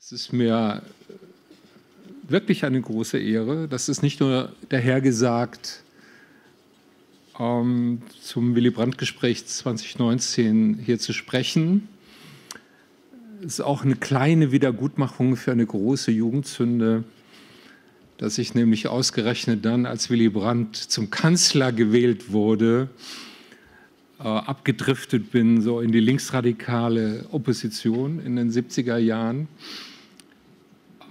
Es ist mir wirklich eine große Ehre. Das ist nicht nur dahergesagt ähm, zum Willy Brandt-Gespräch 2019 hier zu sprechen. Es ist auch eine kleine Wiedergutmachung für eine große Jugendzünde, dass ich nämlich ausgerechnet dann, als Willy Brandt zum Kanzler gewählt wurde, äh, abgedriftet bin, so in die linksradikale Opposition in den 70er Jahren.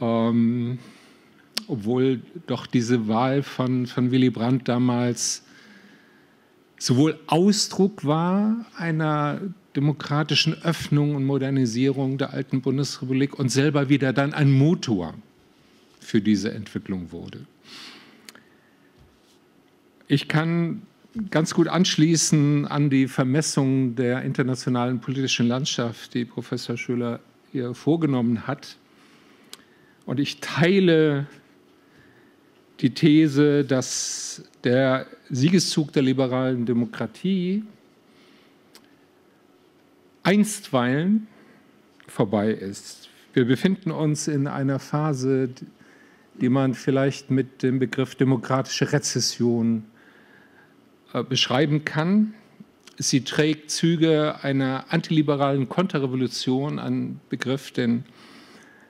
Ähm, obwohl doch diese Wahl von, von Willy Brandt damals sowohl Ausdruck war einer demokratischen Öffnung und Modernisierung der alten Bundesrepublik und selber wieder dann ein Motor für diese Entwicklung wurde. Ich kann ganz gut anschließen an die Vermessung der internationalen politischen Landschaft, die Professor Schöler hier vorgenommen hat. Und ich teile die These, dass der Siegeszug der liberalen Demokratie einstweilen vorbei ist. Wir befinden uns in einer Phase, die man vielleicht mit dem Begriff demokratische Rezession äh, beschreiben kann. Sie trägt Züge einer antiliberalen Konterrevolution, ein Begriff, den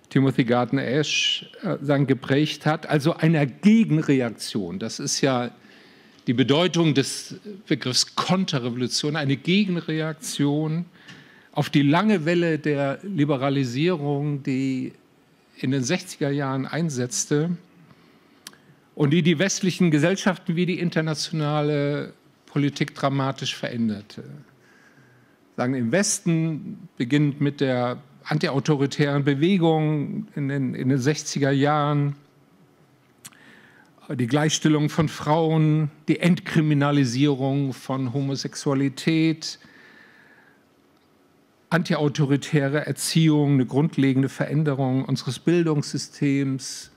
Timothy Gardner Ash äh, geprägt hat, also einer Gegenreaktion. Das ist ja die Bedeutung des Begriffs Konterrevolution, eine Gegenreaktion auf die lange Welle der Liberalisierung, die in den 60er Jahren einsetzte und die die westlichen Gesellschaften wie die internationale Politik dramatisch veränderte. Sagen im Westen beginnt mit der antiautoritären Bewegung in den, in den 60er Jahren, die Gleichstellung von Frauen, die Entkriminalisierung von Homosexualität, antiautoritäre Erziehung, eine grundlegende Veränderung unseres Bildungssystems,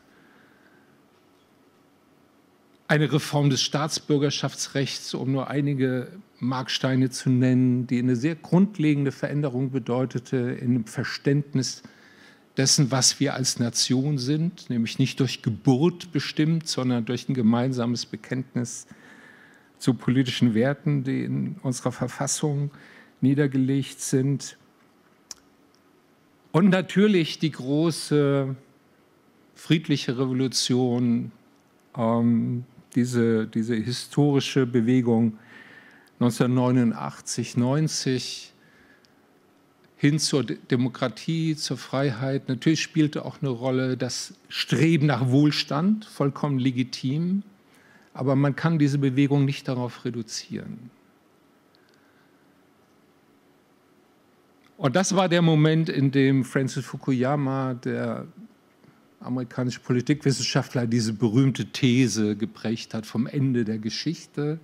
eine Reform des Staatsbürgerschaftsrechts, um nur einige Marksteine zu nennen, die eine sehr grundlegende Veränderung bedeutete in dem Verständnis dessen, was wir als Nation sind, nämlich nicht durch Geburt bestimmt, sondern durch ein gemeinsames Bekenntnis zu politischen Werten, die in unserer Verfassung niedergelegt sind. Und natürlich die große friedliche Revolution, ähm, diese, diese historische Bewegung 1989, 90 hin zur Demokratie, zur Freiheit. Natürlich spielte auch eine Rolle das Streben nach Wohlstand, vollkommen legitim. Aber man kann diese Bewegung nicht darauf reduzieren. Und das war der Moment, in dem Francis Fukuyama, der amerikanische Politikwissenschaftler diese berühmte These geprägt hat vom Ende der Geschichte.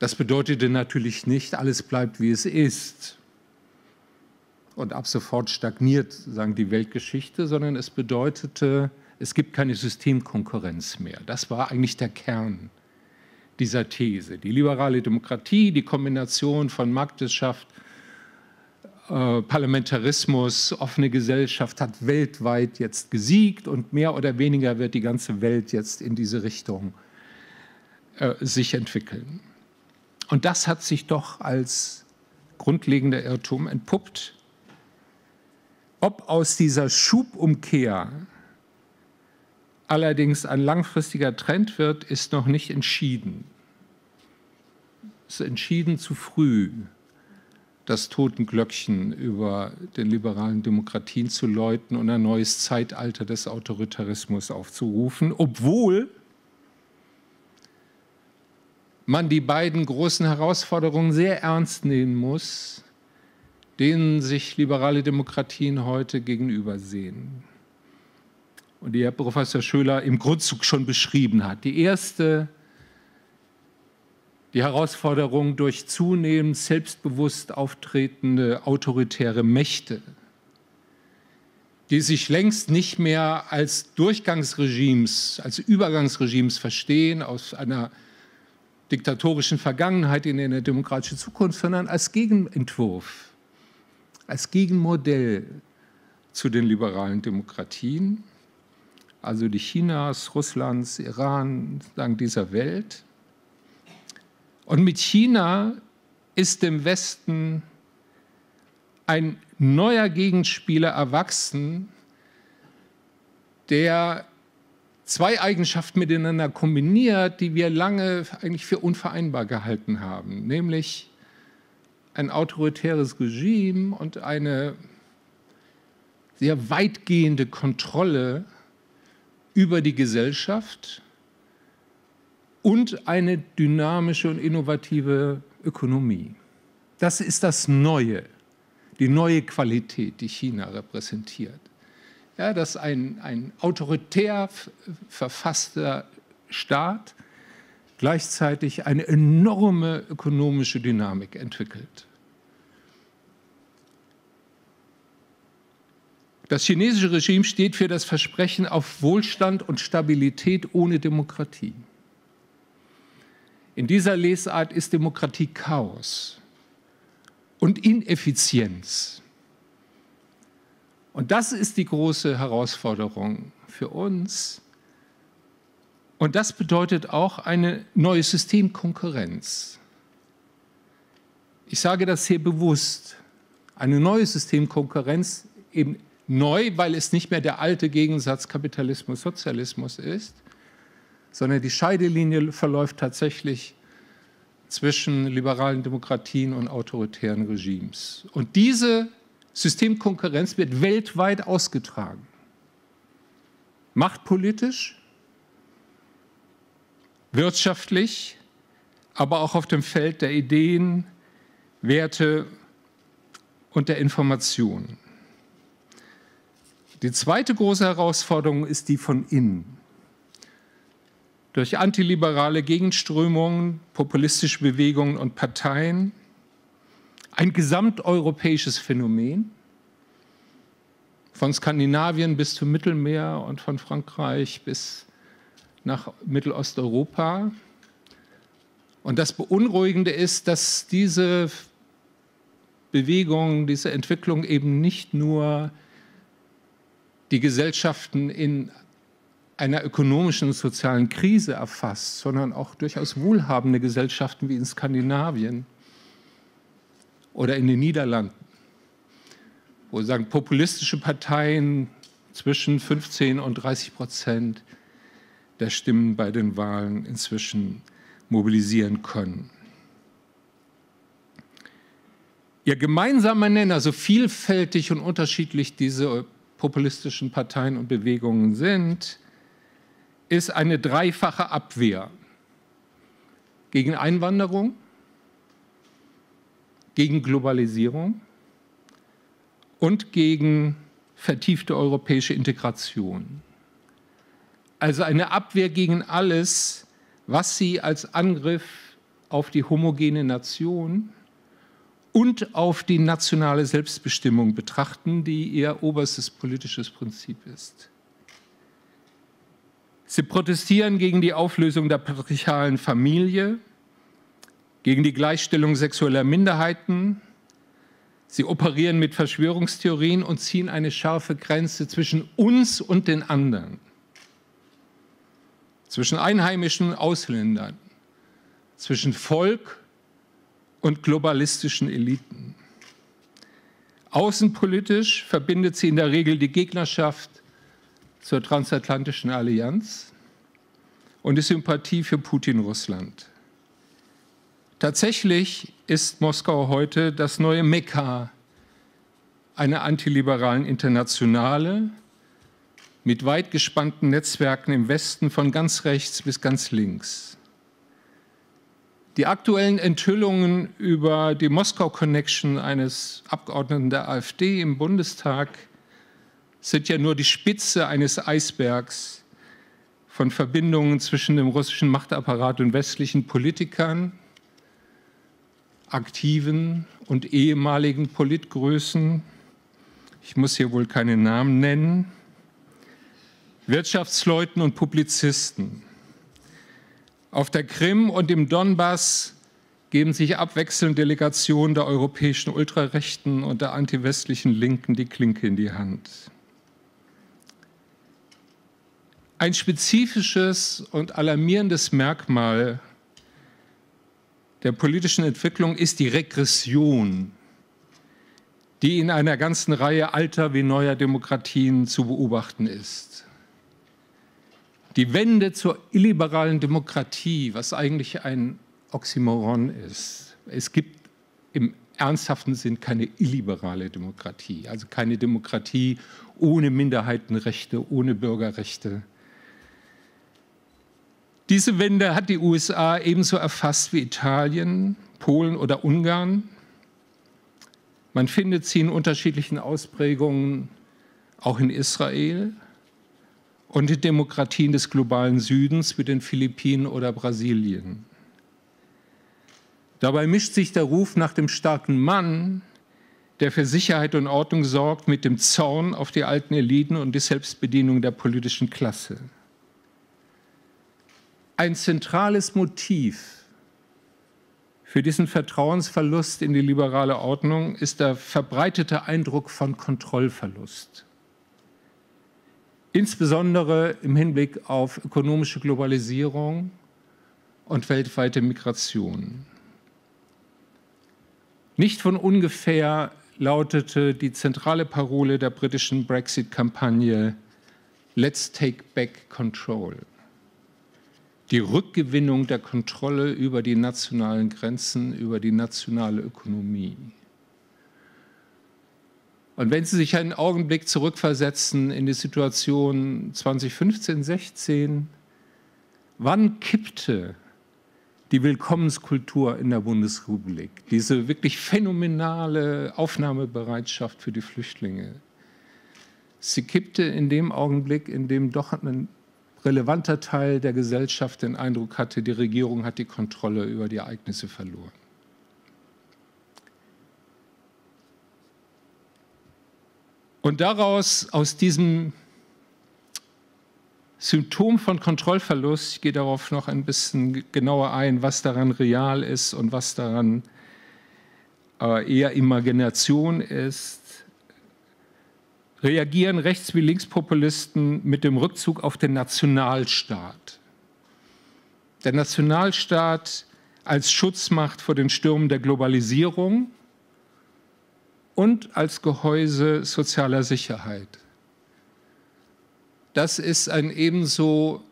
Das bedeutete natürlich nicht, alles bleibt wie es ist und ab sofort stagniert sagen die Weltgeschichte, sondern es bedeutete, es gibt keine Systemkonkurrenz mehr. Das war eigentlich der Kern dieser These. Die liberale Demokratie, die Kombination von Marktwirtschaft äh, Parlamentarismus, offene Gesellschaft hat weltweit jetzt gesiegt und mehr oder weniger wird die ganze Welt jetzt in diese Richtung äh, sich entwickeln. Und das hat sich doch als grundlegender Irrtum entpuppt. Ob aus dieser Schubumkehr allerdings ein langfristiger Trend wird, ist noch nicht entschieden. Es ist entschieden zu früh das Totenglöckchen über den liberalen Demokratien zu läuten und ein neues Zeitalter des Autoritarismus aufzurufen, obwohl man die beiden großen Herausforderungen sehr ernst nehmen muss, denen sich liberale Demokratien heute gegenübersehen. Und die Herr Professor Schöler im Grundzug schon beschrieben hat. Die erste die Herausforderung durch zunehmend selbstbewusst auftretende autoritäre Mächte, die sich längst nicht mehr als Durchgangsregimes, als Übergangsregimes verstehen aus einer diktatorischen Vergangenheit in eine demokratische Zukunft, sondern als Gegenentwurf, als Gegenmodell zu den liberalen Demokratien, also die Chinas, Russlands, Iran, sagen dieser Welt. Und mit China ist dem Westen ein neuer Gegenspieler erwachsen, der zwei Eigenschaften miteinander kombiniert, die wir lange eigentlich für unvereinbar gehalten haben, nämlich ein autoritäres Regime und eine sehr weitgehende Kontrolle über die Gesellschaft und eine dynamische und innovative Ökonomie. Das ist das Neue, die neue Qualität, die China repräsentiert. Ja, dass ein, ein autoritär verfasster Staat gleichzeitig eine enorme ökonomische Dynamik entwickelt. Das chinesische Regime steht für das Versprechen auf Wohlstand und Stabilität ohne Demokratie. In dieser Lesart ist Demokratie Chaos und Ineffizienz. Und das ist die große Herausforderung für uns. Und das bedeutet auch eine neue Systemkonkurrenz. Ich sage das hier bewusst. Eine neue Systemkonkurrenz, eben neu, weil es nicht mehr der alte Gegensatz Kapitalismus-Sozialismus ist, sondern die Scheidelinie verläuft tatsächlich zwischen liberalen Demokratien und autoritären Regimes. Und diese Systemkonkurrenz wird weltweit ausgetragen. Machtpolitisch, wirtschaftlich, aber auch auf dem Feld der Ideen, Werte und der Information. Die zweite große Herausforderung ist die von innen. Durch antiliberale Gegenströmungen, populistische Bewegungen und Parteien ein gesamteuropäisches Phänomen, von Skandinavien bis zum Mittelmeer und von Frankreich bis nach Mittelosteuropa. Und das Beunruhigende ist, dass diese Bewegung, diese Entwicklung eben nicht nur die Gesellschaften in einer ökonomischen und sozialen Krise erfasst, sondern auch durchaus wohlhabende Gesellschaften wie in Skandinavien oder in den Niederlanden, wo sagen populistische Parteien zwischen 15 und 30 Prozent der Stimmen bei den Wahlen inzwischen mobilisieren können. Ihr gemeinsamer Nenner, so vielfältig und unterschiedlich diese populistischen Parteien und Bewegungen sind, ist eine dreifache Abwehr gegen Einwanderung, gegen Globalisierung und gegen vertiefte europäische Integration. Also eine Abwehr gegen alles, was sie als Angriff auf die homogene Nation und auf die nationale Selbstbestimmung betrachten, die ihr oberstes politisches Prinzip ist. Sie protestieren gegen die Auflösung der patriarchalen Familie, gegen die Gleichstellung sexueller Minderheiten. Sie operieren mit Verschwörungstheorien und ziehen eine scharfe Grenze zwischen uns und den anderen, zwischen Einheimischen und Ausländern, zwischen Volk und globalistischen Eliten. Außenpolitisch verbindet sie in der Regel die Gegnerschaft zur transatlantischen Allianz und die Sympathie für Putin-Russland. Tatsächlich ist Moskau heute das neue Mekka einer antiliberalen Internationale mit weit gespannten Netzwerken im Westen von ganz rechts bis ganz links. Die aktuellen Enthüllungen über die Moskau-Connection eines Abgeordneten der AfD im Bundestag sind ja nur die Spitze eines Eisbergs von Verbindungen zwischen dem russischen Machtapparat und westlichen Politikern, aktiven und ehemaligen Politgrößen. Ich muss hier wohl keine Namen nennen. Wirtschaftsleuten und Publizisten. Auf der Krim und im Donbass geben sich abwechselnd Delegationen der europäischen Ultrarechten und der antiwestlichen Linken die Klinke in die Hand. Ein spezifisches und alarmierendes Merkmal der politischen Entwicklung ist die Regression, die in einer ganzen Reihe alter wie neuer Demokratien zu beobachten ist. Die Wende zur illiberalen Demokratie, was eigentlich ein Oxymoron ist. Es gibt im ernsthaften Sinn keine illiberale Demokratie, also keine Demokratie ohne Minderheitenrechte, ohne Bürgerrechte. Diese Wende hat die USA ebenso erfasst wie Italien, Polen oder Ungarn. Man findet sie in unterschiedlichen Ausprägungen auch in Israel und in Demokratien des globalen Südens wie den Philippinen oder Brasilien. Dabei mischt sich der Ruf nach dem starken Mann, der für Sicherheit und Ordnung sorgt, mit dem Zorn auf die alten Eliten und die Selbstbedienung der politischen Klasse. Ein zentrales Motiv für diesen Vertrauensverlust in die liberale Ordnung ist der verbreitete Eindruck von Kontrollverlust. Insbesondere im Hinblick auf ökonomische Globalisierung und weltweite Migration. Nicht von ungefähr lautete die zentrale Parole der britischen Brexit-Kampagne Let's take back control. Die Rückgewinnung der Kontrolle über die nationalen Grenzen, über die nationale Ökonomie. Und wenn Sie sich einen Augenblick zurückversetzen in die Situation 2015, 16, wann kippte die Willkommenskultur in der Bundesrepublik, diese wirklich phänomenale Aufnahmebereitschaft für die Flüchtlinge. Sie kippte in dem Augenblick, in dem doch ein relevanter Teil der Gesellschaft den Eindruck hatte, die Regierung hat die Kontrolle über die Ereignisse verloren. Und daraus, aus diesem Symptom von Kontrollverlust, ich gehe darauf noch ein bisschen genauer ein, was daran real ist und was daran äh, eher Imagination ist, reagieren Rechts- wie Linkspopulisten mit dem Rückzug auf den Nationalstaat. Der Nationalstaat als Schutzmacht vor den Stürmen der Globalisierung und als Gehäuse sozialer Sicherheit das ist ein ebenso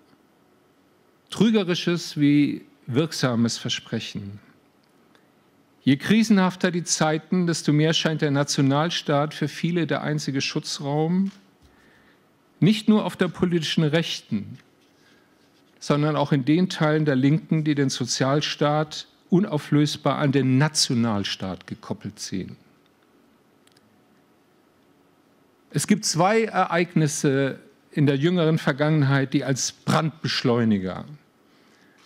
trügerisches wie wirksames Versprechen. Je krisenhafter die Zeiten, desto mehr scheint der Nationalstaat für viele der einzige Schutzraum, nicht nur auf der politischen Rechten, sondern auch in den Teilen der Linken, die den Sozialstaat unauflösbar an den Nationalstaat gekoppelt sehen. Es gibt zwei Ereignisse in der jüngeren Vergangenheit, die als Brandbeschleuniger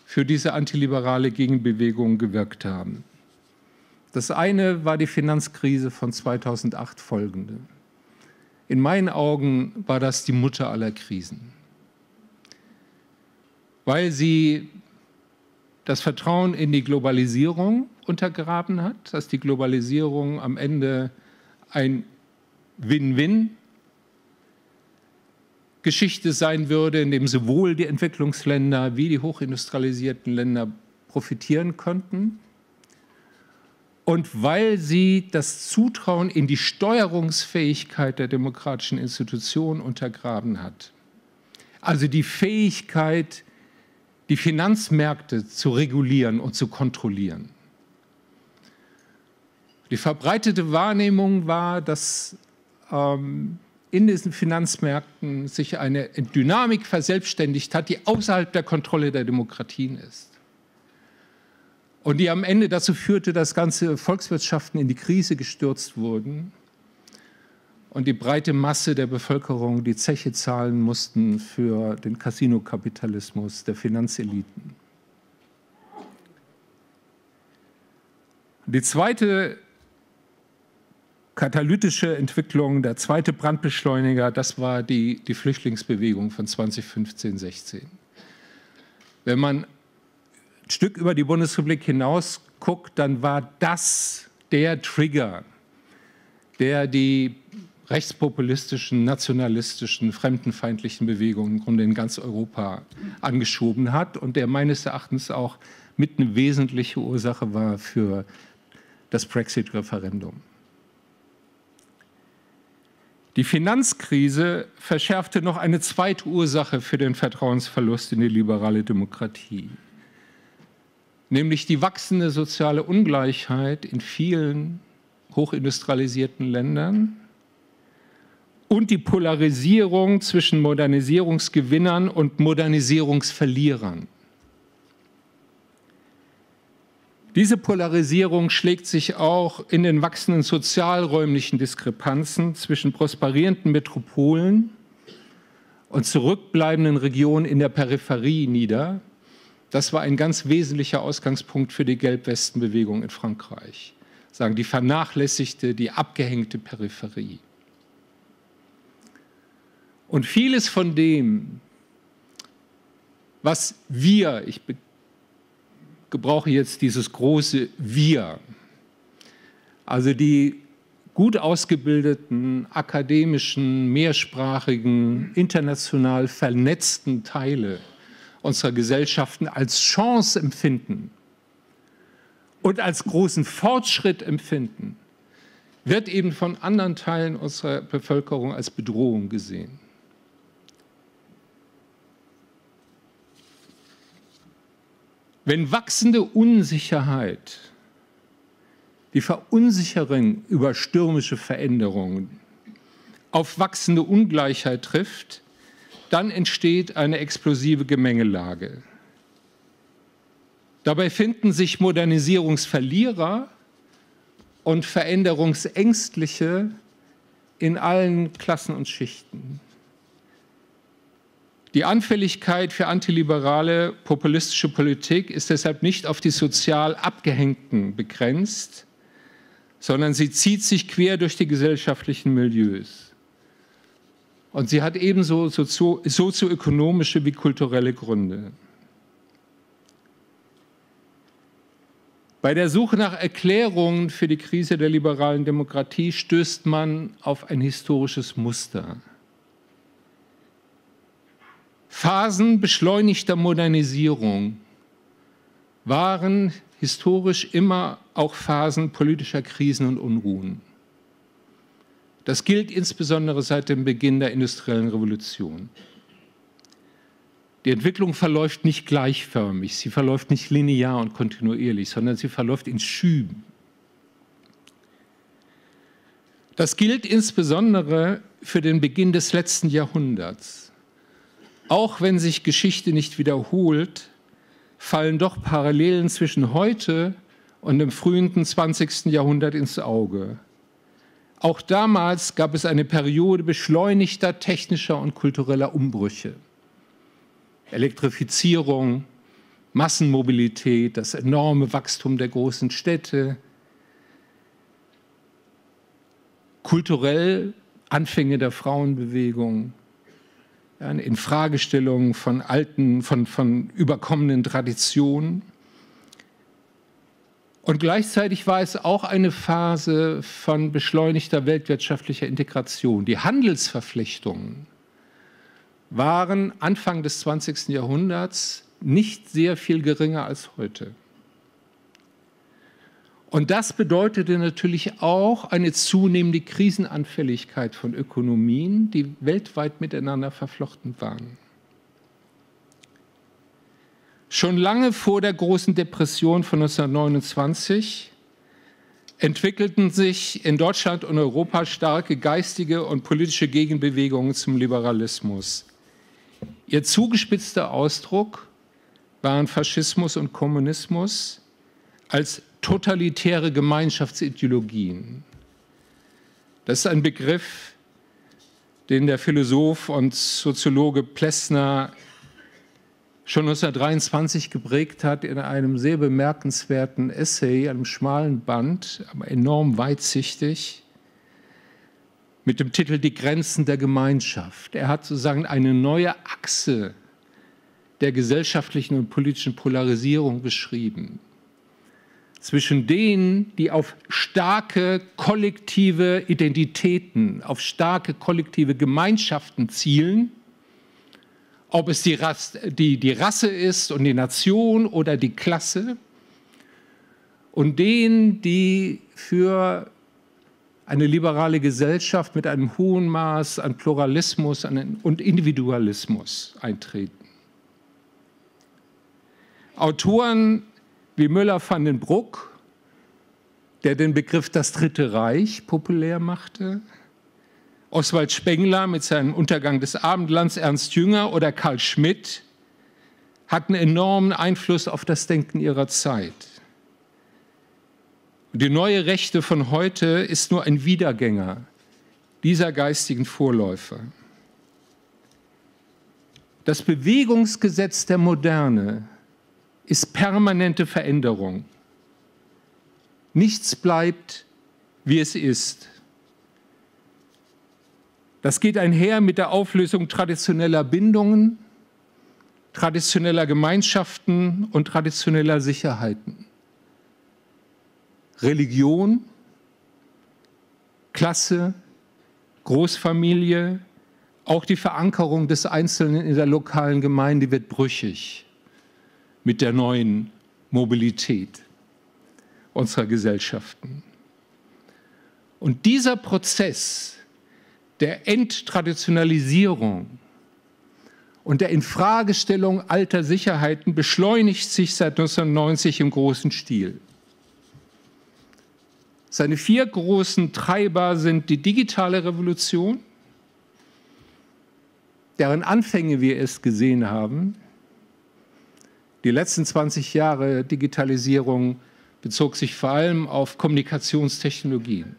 für diese antiliberale Gegenbewegung gewirkt haben. Das eine war die Finanzkrise von 2008 folgende. In meinen Augen war das die Mutter aller Krisen, weil sie das Vertrauen in die Globalisierung untergraben hat, dass die Globalisierung am Ende ein Win-Win Geschichte sein würde, in dem sowohl die Entwicklungsländer wie die hochindustrialisierten Länder profitieren könnten. Und weil sie das Zutrauen in die Steuerungsfähigkeit der demokratischen Institutionen untergraben hat. Also die Fähigkeit, die Finanzmärkte zu regulieren und zu kontrollieren. Die verbreitete Wahrnehmung war, dass ähm, in diesen Finanzmärkten sich eine Dynamik verselbstständigt hat, die außerhalb der Kontrolle der Demokratien ist. Und die am Ende dazu führte, dass ganze Volkswirtschaften in die Krise gestürzt wurden und die breite Masse der Bevölkerung die Zeche zahlen mussten für den Casinokapitalismus der Finanzeliten. Die zweite katalytische Entwicklung, der zweite Brandbeschleuniger, das war die, die Flüchtlingsbewegung von 2015, 16. Wenn man Stück über die Bundesrepublik hinaus guckt, dann war das der Trigger, der die rechtspopulistischen, nationalistischen, fremdenfeindlichen Bewegungen im Grunde in ganz Europa angeschoben hat und der meines Erachtens auch mit eine wesentliche Ursache war für das Brexit-Referendum. Die Finanzkrise verschärfte noch eine zweite Ursache für den Vertrauensverlust in die liberale Demokratie, nämlich die wachsende soziale Ungleichheit in vielen hochindustrialisierten Ländern und die Polarisierung zwischen Modernisierungsgewinnern und Modernisierungsverlierern. Diese Polarisierung schlägt sich auch in den wachsenden sozialräumlichen Diskrepanzen zwischen prosperierenden Metropolen und zurückbleibenden Regionen in der Peripherie nieder. Das war ein ganz wesentlicher Ausgangspunkt für die Gelbwestenbewegung in Frankreich. Sagen die vernachlässigte, die abgehängte Peripherie. Und vieles von dem, was wir, ich gebrauche jetzt dieses große Wir. Also die gut ausgebildeten, akademischen, mehrsprachigen, international vernetzten Teile unserer Gesellschaften als Chance empfinden und als großen Fortschritt empfinden, wird eben von anderen Teilen unserer Bevölkerung als Bedrohung gesehen. Wenn wachsende Unsicherheit, die Verunsicherung über stürmische Veränderungen auf wachsende Ungleichheit trifft, dann entsteht eine explosive Gemengelage. Dabei finden sich Modernisierungsverlierer und Veränderungsängstliche in allen Klassen und Schichten. Die Anfälligkeit für antiliberale populistische Politik ist deshalb nicht auf die sozial Abgehängten begrenzt, sondern sie zieht sich quer durch die gesellschaftlichen Milieus. Und sie hat ebenso sozioökonomische wie kulturelle Gründe. Bei der Suche nach Erklärungen für die Krise der liberalen Demokratie stößt man auf ein historisches Muster. Phasen beschleunigter Modernisierung waren historisch immer auch Phasen politischer Krisen und Unruhen. Das gilt insbesondere seit dem Beginn der industriellen Revolution. Die Entwicklung verläuft nicht gleichförmig, sie verläuft nicht linear und kontinuierlich, sondern sie verläuft in Schüben. Das gilt insbesondere für den Beginn des letzten Jahrhunderts. Auch wenn sich Geschichte nicht wiederholt, fallen doch Parallelen zwischen heute und dem frühen 20. Jahrhundert ins Auge. Auch damals gab es eine Periode beschleunigter technischer und kultureller Umbrüche. Elektrifizierung, Massenmobilität, das enorme Wachstum der großen Städte, kulturell Anfänge der Frauenbewegung, eine Infragestellung von alten, von, von überkommenen Traditionen. Und gleichzeitig war es auch eine Phase von beschleunigter weltwirtschaftlicher Integration. Die Handelsverflechtungen waren Anfang des 20. Jahrhunderts nicht sehr viel geringer als heute. Und das bedeutete natürlich auch eine zunehmende Krisenanfälligkeit von Ökonomien, die weltweit miteinander verflochten waren. Schon lange vor der großen Depression von 1929 entwickelten sich in Deutschland und Europa starke geistige und politische Gegenbewegungen zum Liberalismus. Ihr zugespitzter Ausdruck waren Faschismus und Kommunismus als totalitäre Gemeinschaftsideologien. Das ist ein Begriff, den der Philosoph und Soziologe Plessner schon 1923 geprägt hat in einem sehr bemerkenswerten Essay, einem schmalen Band, aber enorm weitsichtig, mit dem Titel Die Grenzen der Gemeinschaft. Er hat sozusagen eine neue Achse der gesellschaftlichen und politischen Polarisierung beschrieben. zwischen denen, die auf starke kollektive Identitäten, auf starke kollektive Gemeinschaften zielen, ob es die, Rasse, die, die Rasse ist und die Nation oder die Klasse, und denen, die für eine liberale Gesellschaft mit einem hohen Maß an Pluralismus und Individualismus eintreten. Autoren wie Müller van den Bruck, der den Begriff das Dritte Reich populär machte, Oswald Spengler mit seinem Untergang des Abendlands, Ernst Jünger oder Karl Schmidt hatten enormen Einfluss auf das Denken ihrer Zeit. Und die neue Rechte von heute ist nur ein Wiedergänger dieser geistigen Vorläufer. Das Bewegungsgesetz der Moderne ist permanente Veränderung. Nichts bleibt, wie es ist. Das geht einher mit der Auflösung traditioneller Bindungen, traditioneller Gemeinschaften und traditioneller Sicherheiten. Religion, Klasse, Großfamilie, auch die Verankerung des Einzelnen in der lokalen Gemeinde wird brüchig mit der neuen Mobilität unserer Gesellschaften. Und dieser Prozess der Enttraditionalisierung und der Infragestellung alter Sicherheiten beschleunigt sich seit 1990 im großen Stil. Seine vier großen Treiber sind die digitale Revolution, deren Anfänge wir es gesehen haben, die letzten 20 Jahre Digitalisierung bezog sich vor allem auf Kommunikationstechnologien.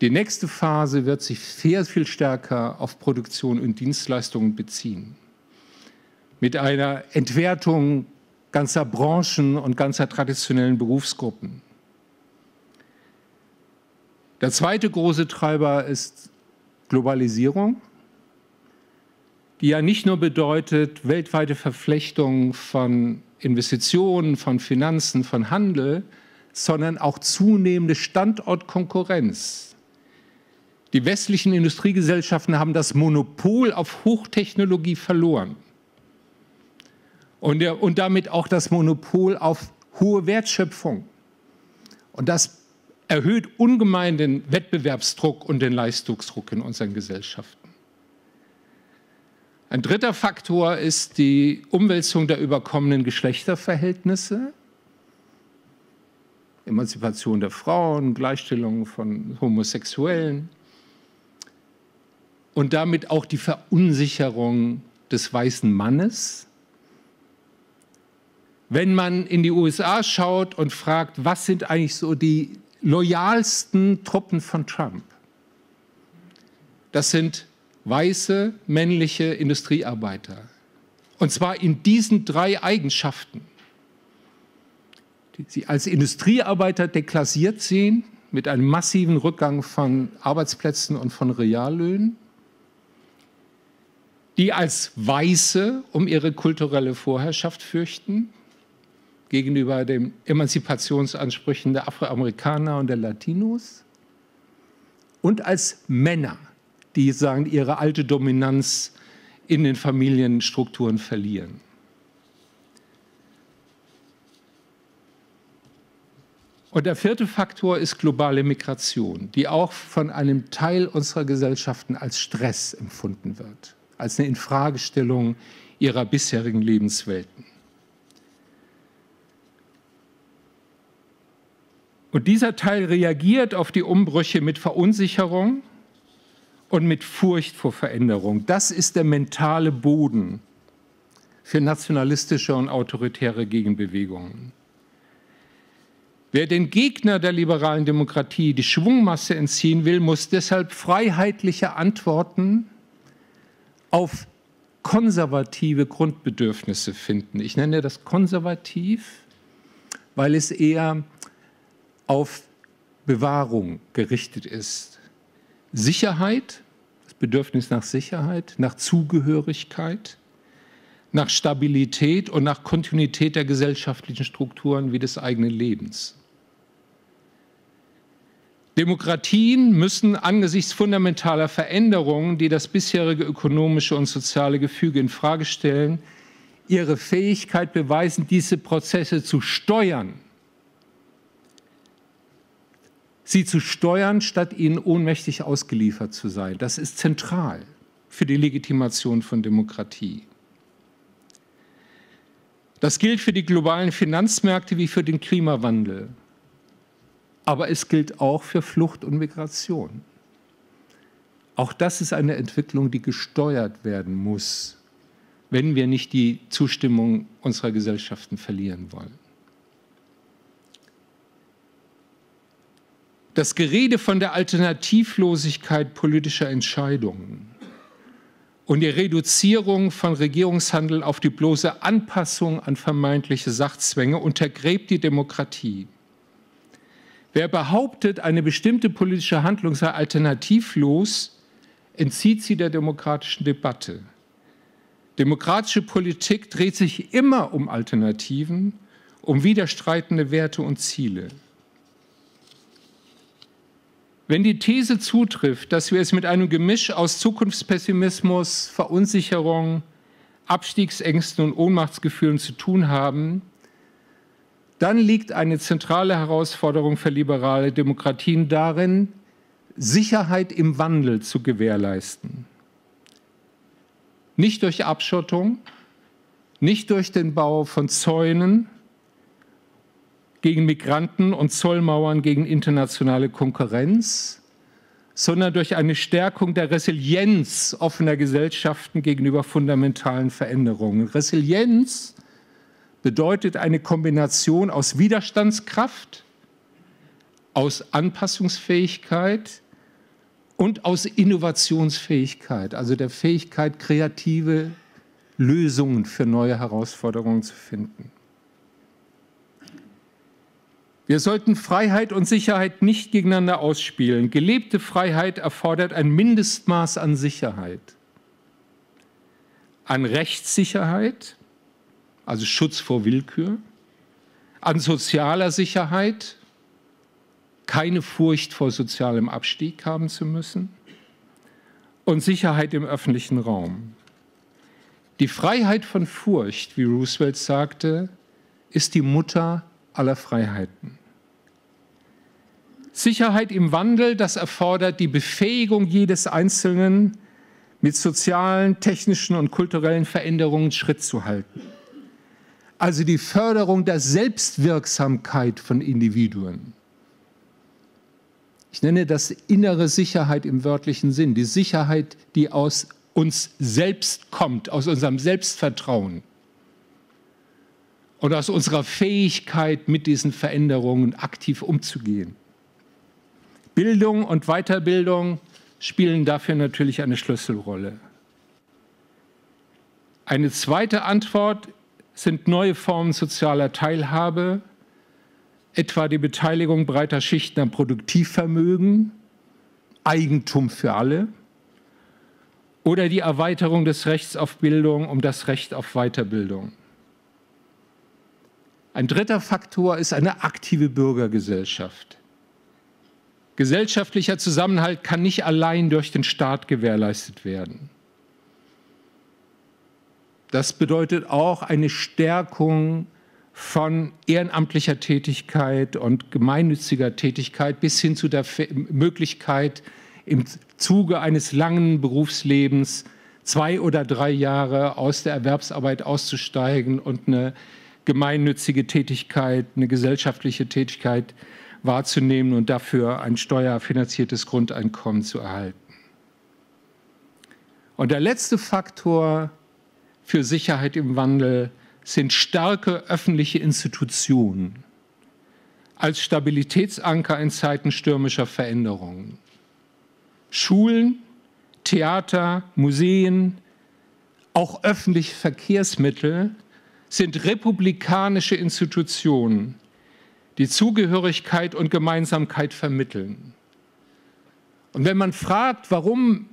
Die nächste Phase wird sich sehr viel stärker auf Produktion und Dienstleistungen beziehen. Mit einer Entwertung ganzer Branchen und ganzer traditionellen Berufsgruppen. Der zweite große Treiber ist Globalisierung die ja nicht nur bedeutet weltweite Verflechtung von Investitionen, von Finanzen, von Handel, sondern auch zunehmende Standortkonkurrenz. Die westlichen Industriegesellschaften haben das Monopol auf Hochtechnologie verloren und, der, und damit auch das Monopol auf hohe Wertschöpfung. Und das erhöht ungemein den Wettbewerbsdruck und den Leistungsdruck in unseren Gesellschaften. Ein dritter Faktor ist die Umwälzung der überkommenen Geschlechterverhältnisse, Emanzipation der Frauen, Gleichstellung von Homosexuellen und damit auch die Verunsicherung des weißen Mannes. Wenn man in die USA schaut und fragt, was sind eigentlich so die loyalsten Truppen von Trump? Das sind weiße männliche Industriearbeiter. Und zwar in diesen drei Eigenschaften. Die sie als Industriearbeiter deklassiert sehen, mit einem massiven Rückgang von Arbeitsplätzen und von Reallöhnen. Die als Weiße um ihre kulturelle Vorherrschaft fürchten, gegenüber den Emanzipationsansprüchen der Afroamerikaner und der Latinos. Und als Männer, die sagen, ihre alte Dominanz in den Familienstrukturen verlieren. Und der vierte Faktor ist globale Migration, die auch von einem Teil unserer Gesellschaften als Stress empfunden wird, als eine Infragestellung ihrer bisherigen Lebenswelten. Und dieser Teil reagiert auf die Umbrüche mit Verunsicherung, und mit Furcht vor Veränderung. Das ist der mentale Boden für nationalistische und autoritäre Gegenbewegungen. Wer den Gegner der liberalen Demokratie die Schwungmasse entziehen will, muss deshalb freiheitliche Antworten auf konservative Grundbedürfnisse finden. Ich nenne das konservativ, weil es eher auf Bewahrung gerichtet ist. Sicherheit, das Bedürfnis nach Sicherheit, nach Zugehörigkeit, nach Stabilität und nach Kontinuität der gesellschaftlichen Strukturen wie des eigenen Lebens. Demokratien müssen angesichts fundamentaler Veränderungen, die das bisherige ökonomische und soziale Gefüge in Frage stellen, ihre Fähigkeit beweisen, diese Prozesse zu steuern. Sie zu steuern, statt ihnen ohnmächtig ausgeliefert zu sein. Das ist zentral für die Legitimation von Demokratie. Das gilt für die globalen Finanzmärkte wie für den Klimawandel aber es gilt auch für Flucht und Migration. Auch das ist eine Entwicklung, die gesteuert werden muss, wenn wir nicht die Zustimmung unserer Gesellschaften verlieren wollen. Das Gerede von der Alternativlosigkeit politischer Entscheidungen und die Reduzierung von Regierungshandel auf die bloße Anpassung an vermeintliche Sachzwänge untergräbt die Demokratie. Wer behauptet, eine bestimmte politische Handlung sei alternativlos, entzieht sie der demokratischen Debatte. Demokratische Politik dreht sich immer um Alternativen, um widerstreitende Werte und Ziele. Wenn die These zutrifft, dass wir es mit einem Gemisch aus Zukunftspessimismus, Verunsicherung, Abstiegsängsten und Ohnmachtsgefühlen zu tun haben, dann liegt eine zentrale Herausforderung für liberale Demokratien darin, Sicherheit im Wandel zu gewährleisten. Nicht durch Abschottung, nicht durch den Bau von Zäunen gegen Migranten und Zollmauern gegen internationale Konkurrenz, sondern durch eine Stärkung der Resilienz offener Gesellschaften gegenüber fundamentalen Veränderungen. Resilienz bedeutet eine Kombination aus Widerstandskraft, aus Anpassungsfähigkeit und aus Innovationsfähigkeit, also der Fähigkeit, kreative Lösungen für neue Herausforderungen zu finden. Wir sollten Freiheit und Sicherheit nicht gegeneinander ausspielen. Gelebte Freiheit erfordert ein Mindestmaß an Sicherheit, an Rechtssicherheit also Schutz vor Willkür, an sozialer Sicherheit, keine Furcht vor sozialem Abstieg haben zu müssen und Sicherheit im öffentlichen Raum. Die Freiheit von Furcht, wie Roosevelt sagte, ist die Mutter aller Freiheiten. Sicherheit im Wandel, das erfordert die Befähigung jedes Einzelnen, mit sozialen, technischen und kulturellen Veränderungen Schritt zu halten also die Förderung der Selbstwirksamkeit von Individuen. Ich nenne das innere Sicherheit im wörtlichen Sinn, die Sicherheit, die aus uns selbst kommt, aus unserem Selbstvertrauen und aus unserer Fähigkeit, mit diesen Veränderungen aktiv umzugehen. Bildung und Weiterbildung spielen dafür natürlich eine Schlüsselrolle. Eine zweite Antwort sind neue Formen sozialer Teilhabe, etwa die Beteiligung breiter Schichten am Produktivvermögen, Eigentum für alle oder die Erweiterung des Rechts auf Bildung um das Recht auf Weiterbildung. Ein dritter Faktor ist eine aktive Bürgergesellschaft. Gesellschaftlicher Zusammenhalt kann nicht allein durch den Staat gewährleistet werden. Das bedeutet auch eine Stärkung von ehrenamtlicher Tätigkeit und gemeinnütziger Tätigkeit bis hin zu der Möglichkeit, im Zuge eines langen Berufslebens zwei oder drei Jahre aus der Erwerbsarbeit auszusteigen und eine gemeinnützige Tätigkeit, eine gesellschaftliche Tätigkeit wahrzunehmen und dafür ein steuerfinanziertes Grundeinkommen zu erhalten. Und der letzte Faktor für Sicherheit im Wandel sind starke öffentliche Institutionen als Stabilitätsanker in Zeiten stürmischer Veränderungen. Schulen, Theater, Museen, auch öffentliche Verkehrsmittel sind republikanische Institutionen, die Zugehörigkeit und Gemeinsamkeit vermitteln. Und wenn man fragt, warum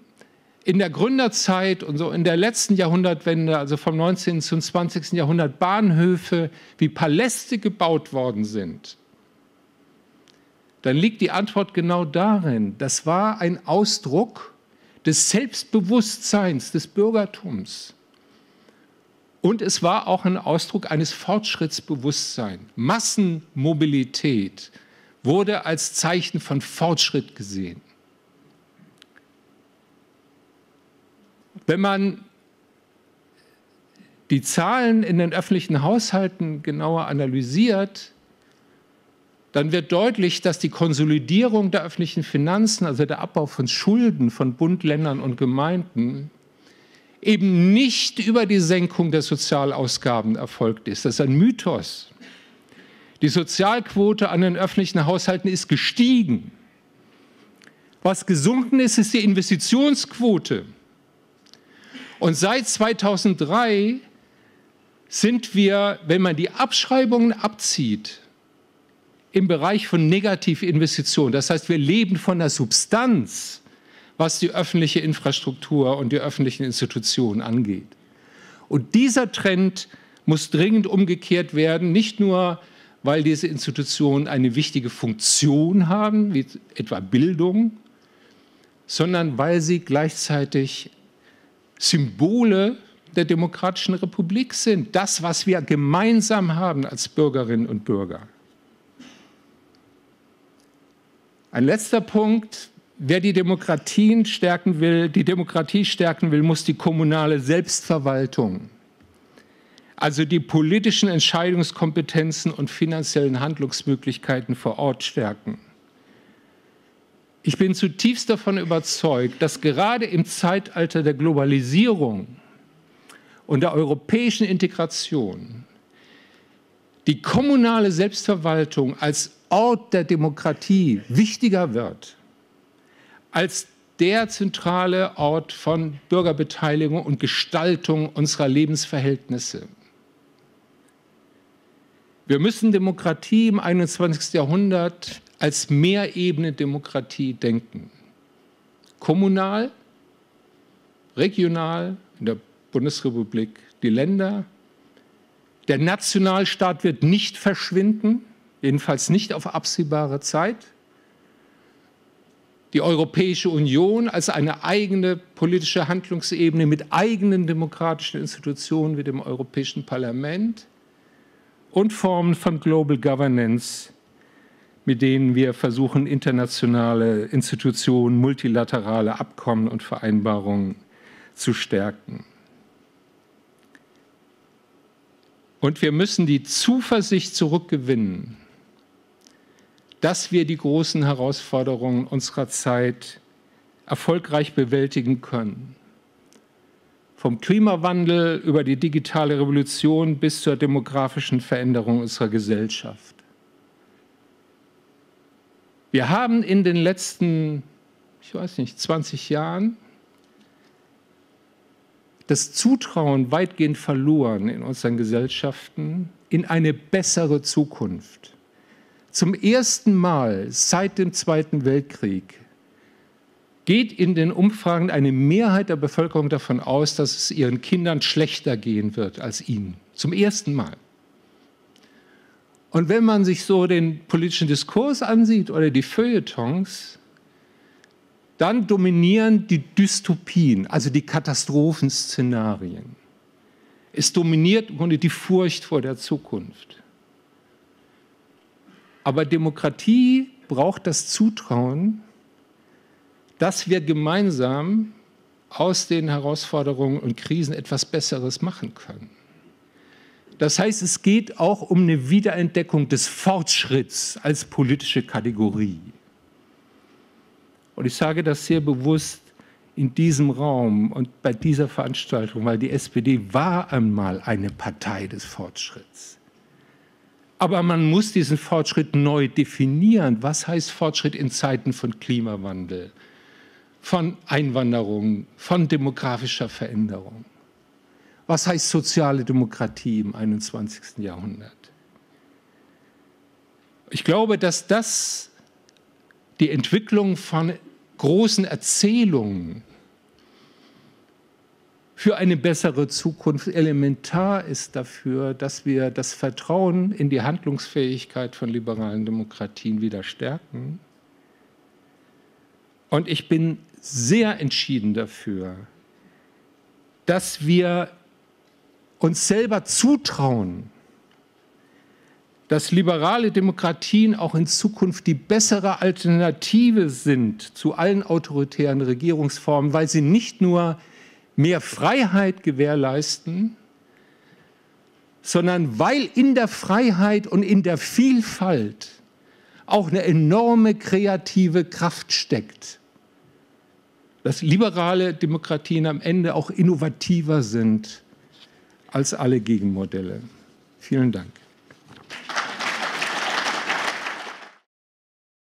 in der Gründerzeit und so in der letzten Jahrhundertwende, also vom 19. zum 20. Jahrhundert, Bahnhöfe wie Paläste gebaut worden sind, dann liegt die Antwort genau darin, das war ein Ausdruck des Selbstbewusstseins des Bürgertums. Und es war auch ein Ausdruck eines Fortschrittsbewusstseins. Massenmobilität wurde als Zeichen von Fortschritt gesehen. Wenn man die Zahlen in den öffentlichen Haushalten genauer analysiert, dann wird deutlich, dass die Konsolidierung der öffentlichen Finanzen, also der Abbau von Schulden von Bund, Ländern und Gemeinden, eben nicht über die Senkung der Sozialausgaben erfolgt ist. Das ist ein Mythos. Die Sozialquote an den öffentlichen Haushalten ist gestiegen. Was gesunken ist, ist die Investitionsquote. Und seit 2003 sind wir, wenn man die Abschreibungen abzieht, im Bereich von Negativinvestitionen. Das heißt, wir leben von der Substanz, was die öffentliche Infrastruktur und die öffentlichen Institutionen angeht. Und dieser Trend muss dringend umgekehrt werden, nicht nur, weil diese Institutionen eine wichtige Funktion haben, wie etwa Bildung, sondern weil sie gleichzeitig Symbole der demokratischen Republik sind. Das, was wir gemeinsam haben als Bürgerinnen und Bürger. Ein letzter Punkt. Wer die Demokratien stärken will, die Demokratie stärken will, muss die kommunale Selbstverwaltung, also die politischen Entscheidungskompetenzen und finanziellen Handlungsmöglichkeiten vor Ort stärken. Ich bin zutiefst davon überzeugt, dass gerade im Zeitalter der Globalisierung und der europäischen Integration die kommunale Selbstverwaltung als Ort der Demokratie wichtiger wird als der zentrale Ort von Bürgerbeteiligung und Gestaltung unserer Lebensverhältnisse. Wir müssen Demokratie im 21. Jahrhundert als Mehrebene Demokratie denken. Kommunal, regional, in der Bundesrepublik die Länder. Der Nationalstaat wird nicht verschwinden, jedenfalls nicht auf absehbare Zeit. Die Europäische Union als eine eigene politische Handlungsebene mit eigenen demokratischen Institutionen wie dem Europäischen Parlament und Formen von Global Governance, mit denen wir versuchen, internationale Institutionen, multilaterale Abkommen und Vereinbarungen zu stärken. Und wir müssen die Zuversicht zurückgewinnen, dass wir die großen Herausforderungen unserer Zeit erfolgreich bewältigen können. Vom Klimawandel über die digitale Revolution bis zur demografischen Veränderung unserer Gesellschaft. Wir haben in den letzten, ich weiß nicht, 20 Jahren das Zutrauen weitgehend verloren in unseren Gesellschaften in eine bessere Zukunft. Zum ersten Mal seit dem Zweiten Weltkrieg geht in den Umfragen eine Mehrheit der Bevölkerung davon aus, dass es ihren Kindern schlechter gehen wird als ihnen. Zum ersten Mal. Und wenn man sich so den politischen Diskurs ansieht oder die Feuilletons, dann dominieren die Dystopien, also die Katastrophenszenarien. Es dominiert im Grunde die Furcht vor der Zukunft. Aber Demokratie braucht das Zutrauen, dass wir gemeinsam aus den Herausforderungen und Krisen etwas Besseres machen können. Das heißt, es geht auch um eine Wiederentdeckung des Fortschritts als politische Kategorie. Und ich sage das sehr bewusst in diesem Raum und bei dieser Veranstaltung, weil die SPD war einmal eine Partei des Fortschritts. Aber man muss diesen Fortschritt neu definieren. Was heißt Fortschritt in Zeiten von Klimawandel, von Einwanderung, von demografischer Veränderung? Was heißt soziale Demokratie im 21. Jahrhundert? Ich glaube, dass das die Entwicklung von großen Erzählungen für eine bessere Zukunft elementar ist dafür, dass wir das Vertrauen in die Handlungsfähigkeit von liberalen Demokratien wieder stärken. Und ich bin sehr entschieden dafür, dass wir uns selber zutrauen, dass liberale Demokratien auch in Zukunft die bessere Alternative sind zu allen autoritären Regierungsformen, weil sie nicht nur mehr Freiheit gewährleisten, sondern weil in der Freiheit und in der Vielfalt auch eine enorme kreative Kraft steckt. Dass liberale Demokratien am Ende auch innovativer sind als alle Gegenmodelle. Vielen Dank.